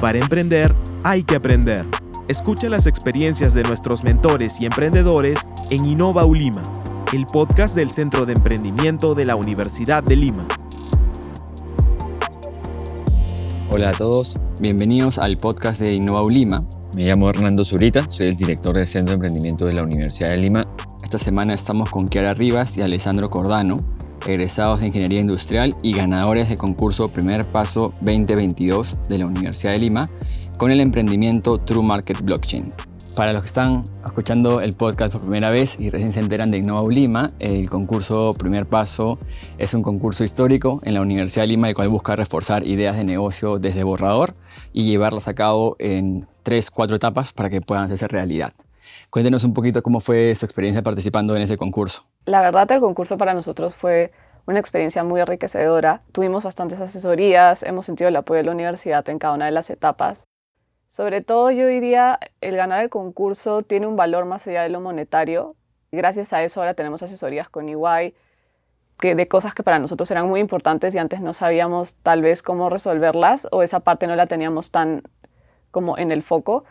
Para emprender hay que aprender. Escucha las experiencias de nuestros mentores y emprendedores en Innova Ulima, el podcast del Centro de Emprendimiento de la Universidad de Lima. Hola a todos, bienvenidos al podcast de Innova Ulima. Me llamo Hernando Zurita, soy el director del Centro de Emprendimiento de la Universidad de Lima. Esta semana estamos con Kiara Rivas y Alessandro Cordano, egresados de Ingeniería Industrial y ganadores del concurso Primer Paso 2022 de la Universidad de Lima con el emprendimiento True Market Blockchain. Para los que están escuchando el podcast por primera vez y recién se enteran de Innova Lima, el concurso Primer Paso es un concurso histórico en la Universidad de Lima, el cual busca reforzar ideas de negocio desde borrador y llevarlas a cabo en tres, cuatro etapas para que puedan hacerse realidad. Cuéntenos un poquito cómo fue su experiencia participando en ese concurso. La verdad, el concurso para nosotros fue una experiencia muy enriquecedora. Tuvimos bastantes asesorías, hemos sentido el apoyo de la universidad en cada una de las etapas. Sobre todo yo diría, el ganar el concurso tiene un valor más allá de lo monetario. Gracias a eso ahora tenemos asesorías con EY que de cosas que para nosotros eran muy importantes y antes no sabíamos tal vez cómo resolverlas o esa parte no la teníamos tan como en el foco.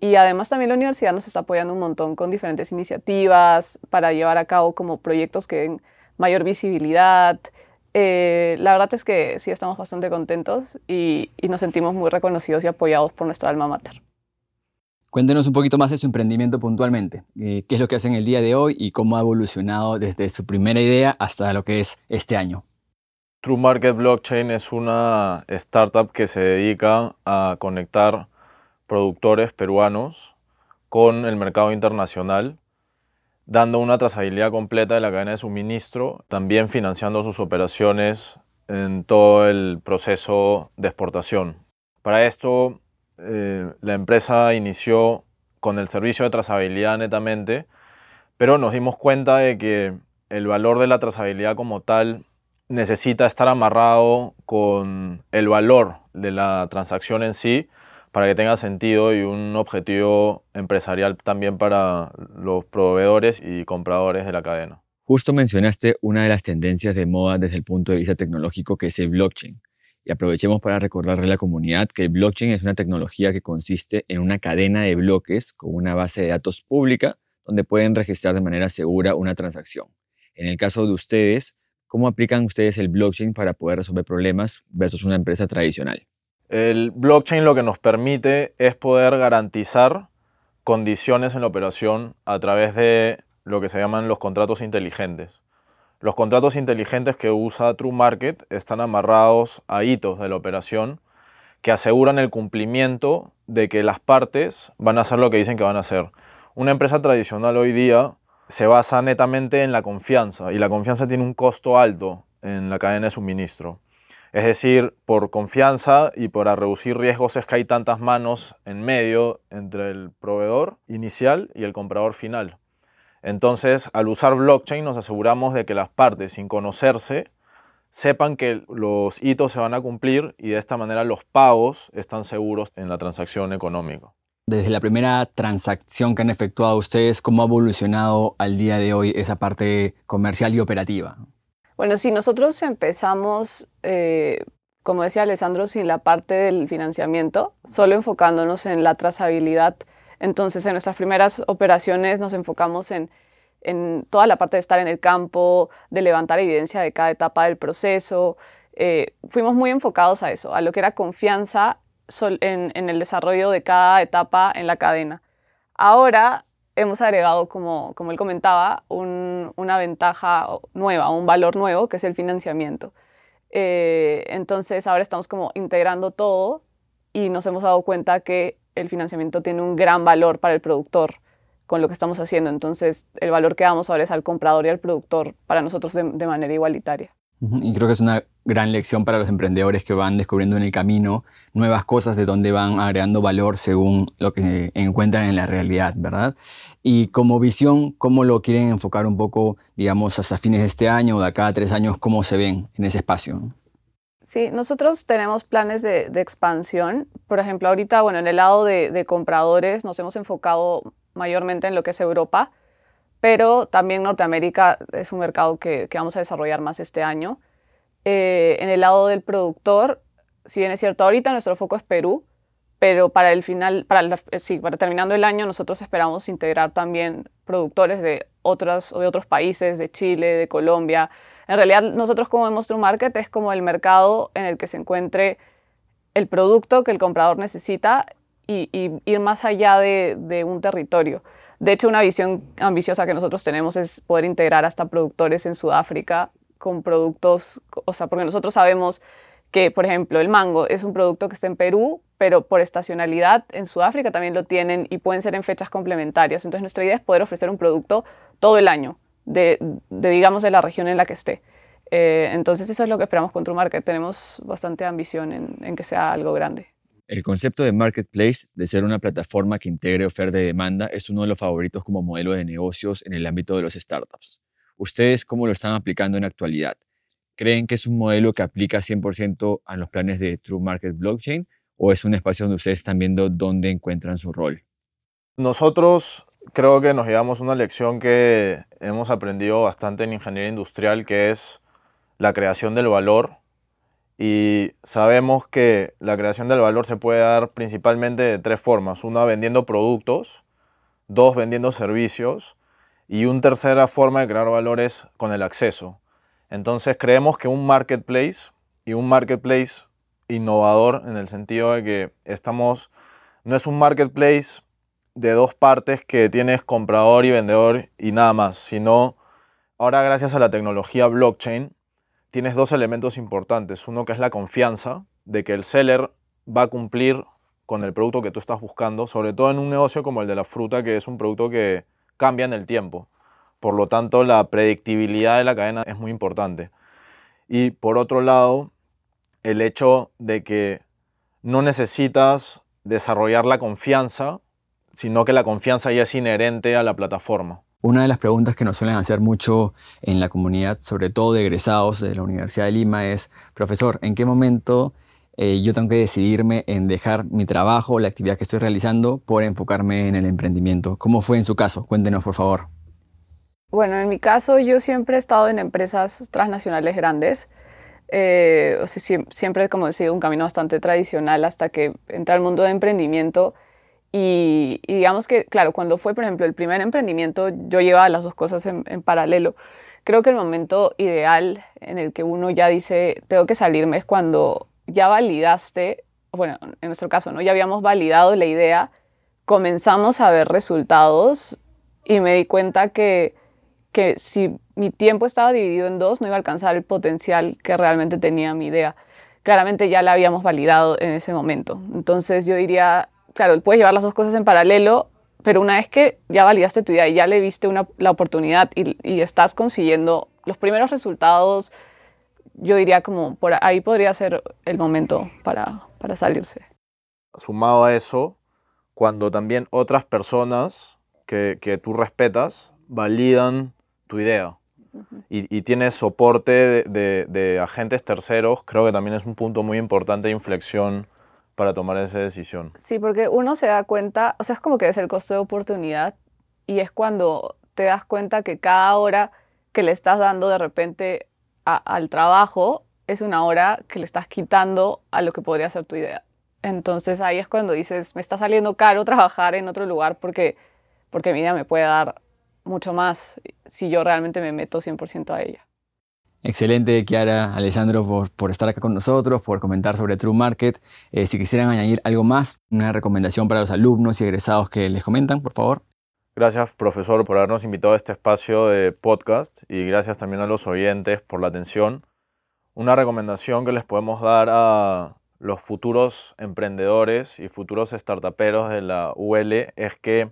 Y además también la universidad nos está apoyando un montón con diferentes iniciativas para llevar a cabo como proyectos que den mayor visibilidad. Eh, la verdad es que sí estamos bastante contentos y, y nos sentimos muy reconocidos y apoyados por nuestra alma mater. Cuéntenos un poquito más de su emprendimiento puntualmente. Eh, ¿Qué es lo que hacen el día de hoy y cómo ha evolucionado desde su primera idea hasta lo que es este año? True Market Blockchain es una startup que se dedica a conectar productores peruanos con el mercado internacional, dando una trazabilidad completa de la cadena de suministro, también financiando sus operaciones en todo el proceso de exportación. Para esto, eh, la empresa inició con el servicio de trazabilidad netamente, pero nos dimos cuenta de que el valor de la trazabilidad como tal necesita estar amarrado con el valor de la transacción en sí para que tenga sentido y un objetivo empresarial también para los proveedores y compradores de la cadena. Justo mencionaste una de las tendencias de moda desde el punto de vista tecnológico que es el blockchain. Y aprovechemos para recordarle a la comunidad que el blockchain es una tecnología que consiste en una cadena de bloques con una base de datos pública donde pueden registrar de manera segura una transacción. En el caso de ustedes, ¿cómo aplican ustedes el blockchain para poder resolver problemas versus una empresa tradicional? El blockchain lo que nos permite es poder garantizar condiciones en la operación a través de lo que se llaman los contratos inteligentes. Los contratos inteligentes que usa True Market están amarrados a hitos de la operación que aseguran el cumplimiento de que las partes van a hacer lo que dicen que van a hacer. Una empresa tradicional hoy día se basa netamente en la confianza y la confianza tiene un costo alto en la cadena de suministro. Es decir, por confianza y para reducir riesgos es que hay tantas manos en medio entre el proveedor inicial y el comprador final. Entonces, al usar blockchain nos aseguramos de que las partes, sin conocerse, sepan que los hitos se van a cumplir y de esta manera los pagos están seguros en la transacción económica. Desde la primera transacción que han efectuado ustedes, ¿cómo ha evolucionado al día de hoy esa parte comercial y operativa? Bueno, si nosotros empezamos, eh, como decía Alessandro, sin la parte del financiamiento, solo enfocándonos en la trazabilidad, entonces en nuestras primeras operaciones nos enfocamos en, toda la parte de estar en el campo, de levantar evidencia de cada etapa del proceso. Eh, fuimos muy enfocados a eso, a lo que era confianza en, en el desarrollo de cada etapa en la cadena. Ahora hemos agregado, como, como él comentaba, una ventaja nueva, un valor nuevo, que es el financiamiento. Eh, entonces ahora estamos como integrando todo y nos hemos dado cuenta que el financiamiento tiene un gran valor para el productor con lo que estamos haciendo. Entonces el valor que damos ahora es al comprador y al productor para nosotros de manera igualitaria. Y creo que es una gran lección para los emprendedores que van descubriendo en el camino nuevas cosas de donde van agregando valor según lo que encuentran en la realidad, ¿verdad? Y como visión, ¿cómo lo quieren enfocar un poco, digamos, hasta fines de este año o de acá a tres años, cómo se ven en ese espacio? Sí, nosotros tenemos planes de, expansión. Por ejemplo, ahorita, bueno, en el lado de, compradores nos hemos enfocado mayormente en lo que es Europa pero también Norteamérica es un mercado que, vamos a desarrollar más este año. Eh, en el lado del productor, si bien es cierto, ahorita nuestro foco es Perú, pero para el final, para, sí, para terminando el año, nosotros esperamos integrar también productores de, otras, de otros países, de Chile, de Colombia. En realidad, nosotros como True Market es como el mercado en el que se encuentre el producto que el comprador necesita y, ir más allá de, de, un territorio. De hecho, una visión ambiciosa que nosotros tenemos es poder integrar hasta productores en Sudáfrica con productos, o sea, porque nosotros sabemos que, por ejemplo, el mango es un producto que está en Perú, pero por estacionalidad en Sudáfrica también lo tienen y pueden ser en fechas complementarias. Entonces, nuestra idea es poder ofrecer un producto todo el año, de, digamos, de la región en la que esté. Eh, entonces, eso es lo que esperamos con True Market. Tenemos bastante ambición en, en que sea algo grande. El concepto de marketplace, de ser una plataforma que integre oferta y demanda, es uno de los favoritos como modelo de negocios en el ámbito de los startups. ¿Ustedes cómo lo están aplicando en actualidad? ¿Creen que es un modelo que aplica 100% a los planes de True Market Blockchain o es un espacio donde ustedes están viendo dónde encuentran su rol? Nosotros creo que nos llevamos una lección que hemos aprendido bastante en ingeniería industrial, que es la creación del valor. Y sabemos que la creación del valor se puede dar principalmente de tres formas. Una, vendiendo productos. Dos, vendiendo servicios. Y una tercera forma de crear valores con el acceso. Entonces creemos que un marketplace y un marketplace innovador en el sentido de que estamos, no es un marketplace de dos partes que tienes comprador y vendedor y nada más, sino ahora gracias a la tecnología blockchain tienes dos elementos importantes. Uno que es la confianza de que el seller va a cumplir con el producto que tú estás buscando, sobre todo en un negocio como el de la fruta, que es un producto que cambia en el tiempo. Por lo tanto, la predictibilidad de la cadena es muy importante. Y por otro lado, el hecho de que no necesitas desarrollar la confianza, sino que la confianza ya es inherente a la plataforma. Una de las preguntas que nos suelen hacer mucho en la comunidad, sobre todo de egresados de la Universidad de Lima, es, profesor, ¿en qué momento eh, yo tengo que decidirme en dejar mi trabajo, la actividad que estoy realizando, por enfocarme en el emprendimiento? ¿Cómo fue en su caso? Cuéntenos, por favor. Bueno, en mi caso yo siempre he estado en empresas transnacionales grandes. Eh, o sea, siempre, como decía, un camino bastante tradicional hasta que entré al mundo de emprendimiento. Y, digamos que, claro, cuando fue, por ejemplo, el primer emprendimiento, yo llevaba las dos cosas en, en, paralelo. Creo que el momento ideal en el que uno ya dice, tengo que salirme, es cuando ya validaste, bueno, en nuestro caso, ¿no? Ya habíamos validado la idea, comenzamos a ver resultados y me di cuenta que que si mi tiempo estaba dividido en dos, no iba a alcanzar el potencial que realmente tenía mi idea. Claramente ya la habíamos validado en ese momento. Entonces yo diría, claro, puedes llevar las dos cosas en paralelo, pero una vez que ya validaste tu idea y ya le viste una, la oportunidad y, y, estás consiguiendo los primeros resultados, yo diría como por ahí podría ser el momento para, para salirse. Sumado a eso, cuando también otras personas que, que tú respetas validan tu idea y, tienes soporte de, agentes terceros, creo que también es un punto muy importante de inflexión para tomar esa decisión. Sí, porque uno se da cuenta, o sea, es como que es el costo de oportunidad y es cuando te das cuenta que cada hora que le estás dando de repente al trabajo es una hora que le estás quitando a lo que podría ser tu idea. Entonces ahí es cuando dices, me está saliendo caro trabajar en otro lugar porque, porque mi idea me puede dar mucho más si yo realmente me meto 100% a ella. Excelente, Kiara, Alessandro, por, estar acá con nosotros, por comentar sobre True Market. Eh, si quisieran añadir algo más, una recomendación para los alumnos y egresados que les comentan, por favor. Gracias, profesor, por habernos invitado a este espacio de podcast y gracias también a los oyentes por la atención. Una recomendación que les podemos dar a los futuros emprendedores y futuros startuperos de la UL es que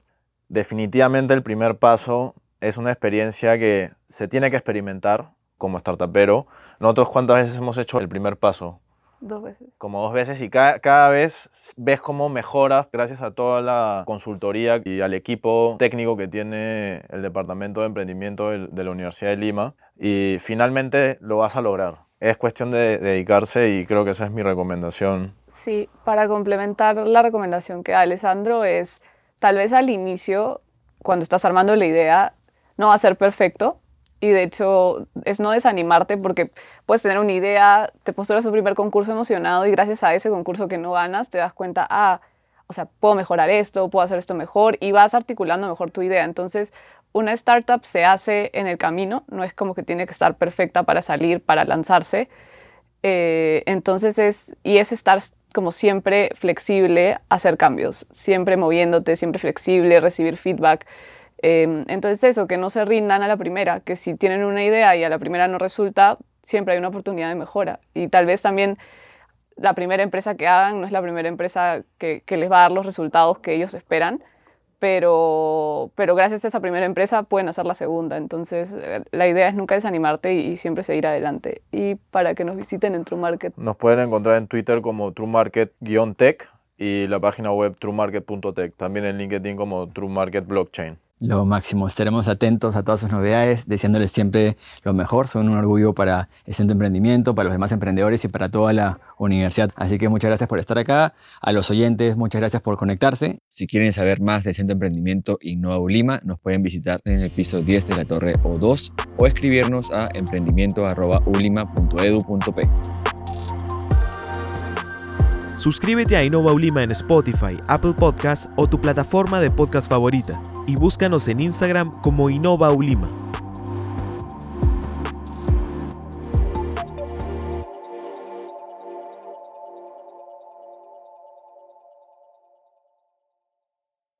Definitivamente el primer paso es una experiencia que se tiene que experimentar como startupero. Nosotros cuántas veces hemos hecho el primer paso? Dos veces. Como dos veces y cada, cada vez ves cómo mejoras gracias a toda la consultoría y al equipo técnico que tiene el Departamento de Emprendimiento de la Universidad de Lima y finalmente lo vas a lograr. Es cuestión de dedicarse y creo que esa es mi recomendación. Sí, para complementar la recomendación que da Alessandro es tal vez al inicio, cuando estás armando la idea, no va a ser perfecto. Y de hecho, es no desanimarte porque puedes tener una idea, te postulas un primer concurso emocionado y gracias a ese concurso que no ganas, te das cuenta, ah, o sea, puedo mejorar esto, puedo hacer esto mejor y vas articulando mejor tu idea. Entonces, una startup se hace en el camino, no es como que tiene que estar perfecta para salir, para lanzarse. Eh, entonces es, y es estar como siempre flexible, hacer cambios, siempre moviéndote, siempre flexible, recibir feedback. Em, entonces eso, que no se rindan a la primera, que si tienen una idea y a la primera no resulta, siempre hay una oportunidad de mejora. Y tal vez también la primera empresa que hagan no es la primera empresa que, que les va a dar los resultados que ellos esperan, pero, pero gracias a esa primera empresa pueden hacer la segunda. Entonces, eh, la idea es nunca desanimarte y, siempre seguir adelante. Y para que nos visiten en True Market. Nos pueden encontrar en Twitter como TrueMarket-tech y la página web truemarket.tech. También en LinkedIn como True Market Blockchain. Lo máximo, estaremos atentos a todas sus novedades, deseándoles siempre lo mejor. Son un orgullo para el Centro Emprendimiento, para los demás emprendedores y para toda la universidad. Así que muchas gracias por estar acá. A los oyentes, muchas gracias por conectarse. Si quieren saber más del Centro Emprendimiento Innova Ulima, nos pueden visitar en el piso 10 de la Torre O2 o escribirnos a emprendimiento.ulima.edu.p. Suscríbete a Innova Ulima en Spotify, Apple Podcasts o tu plataforma de podcast favorita y búscanos en Instagram como Innova Ulima.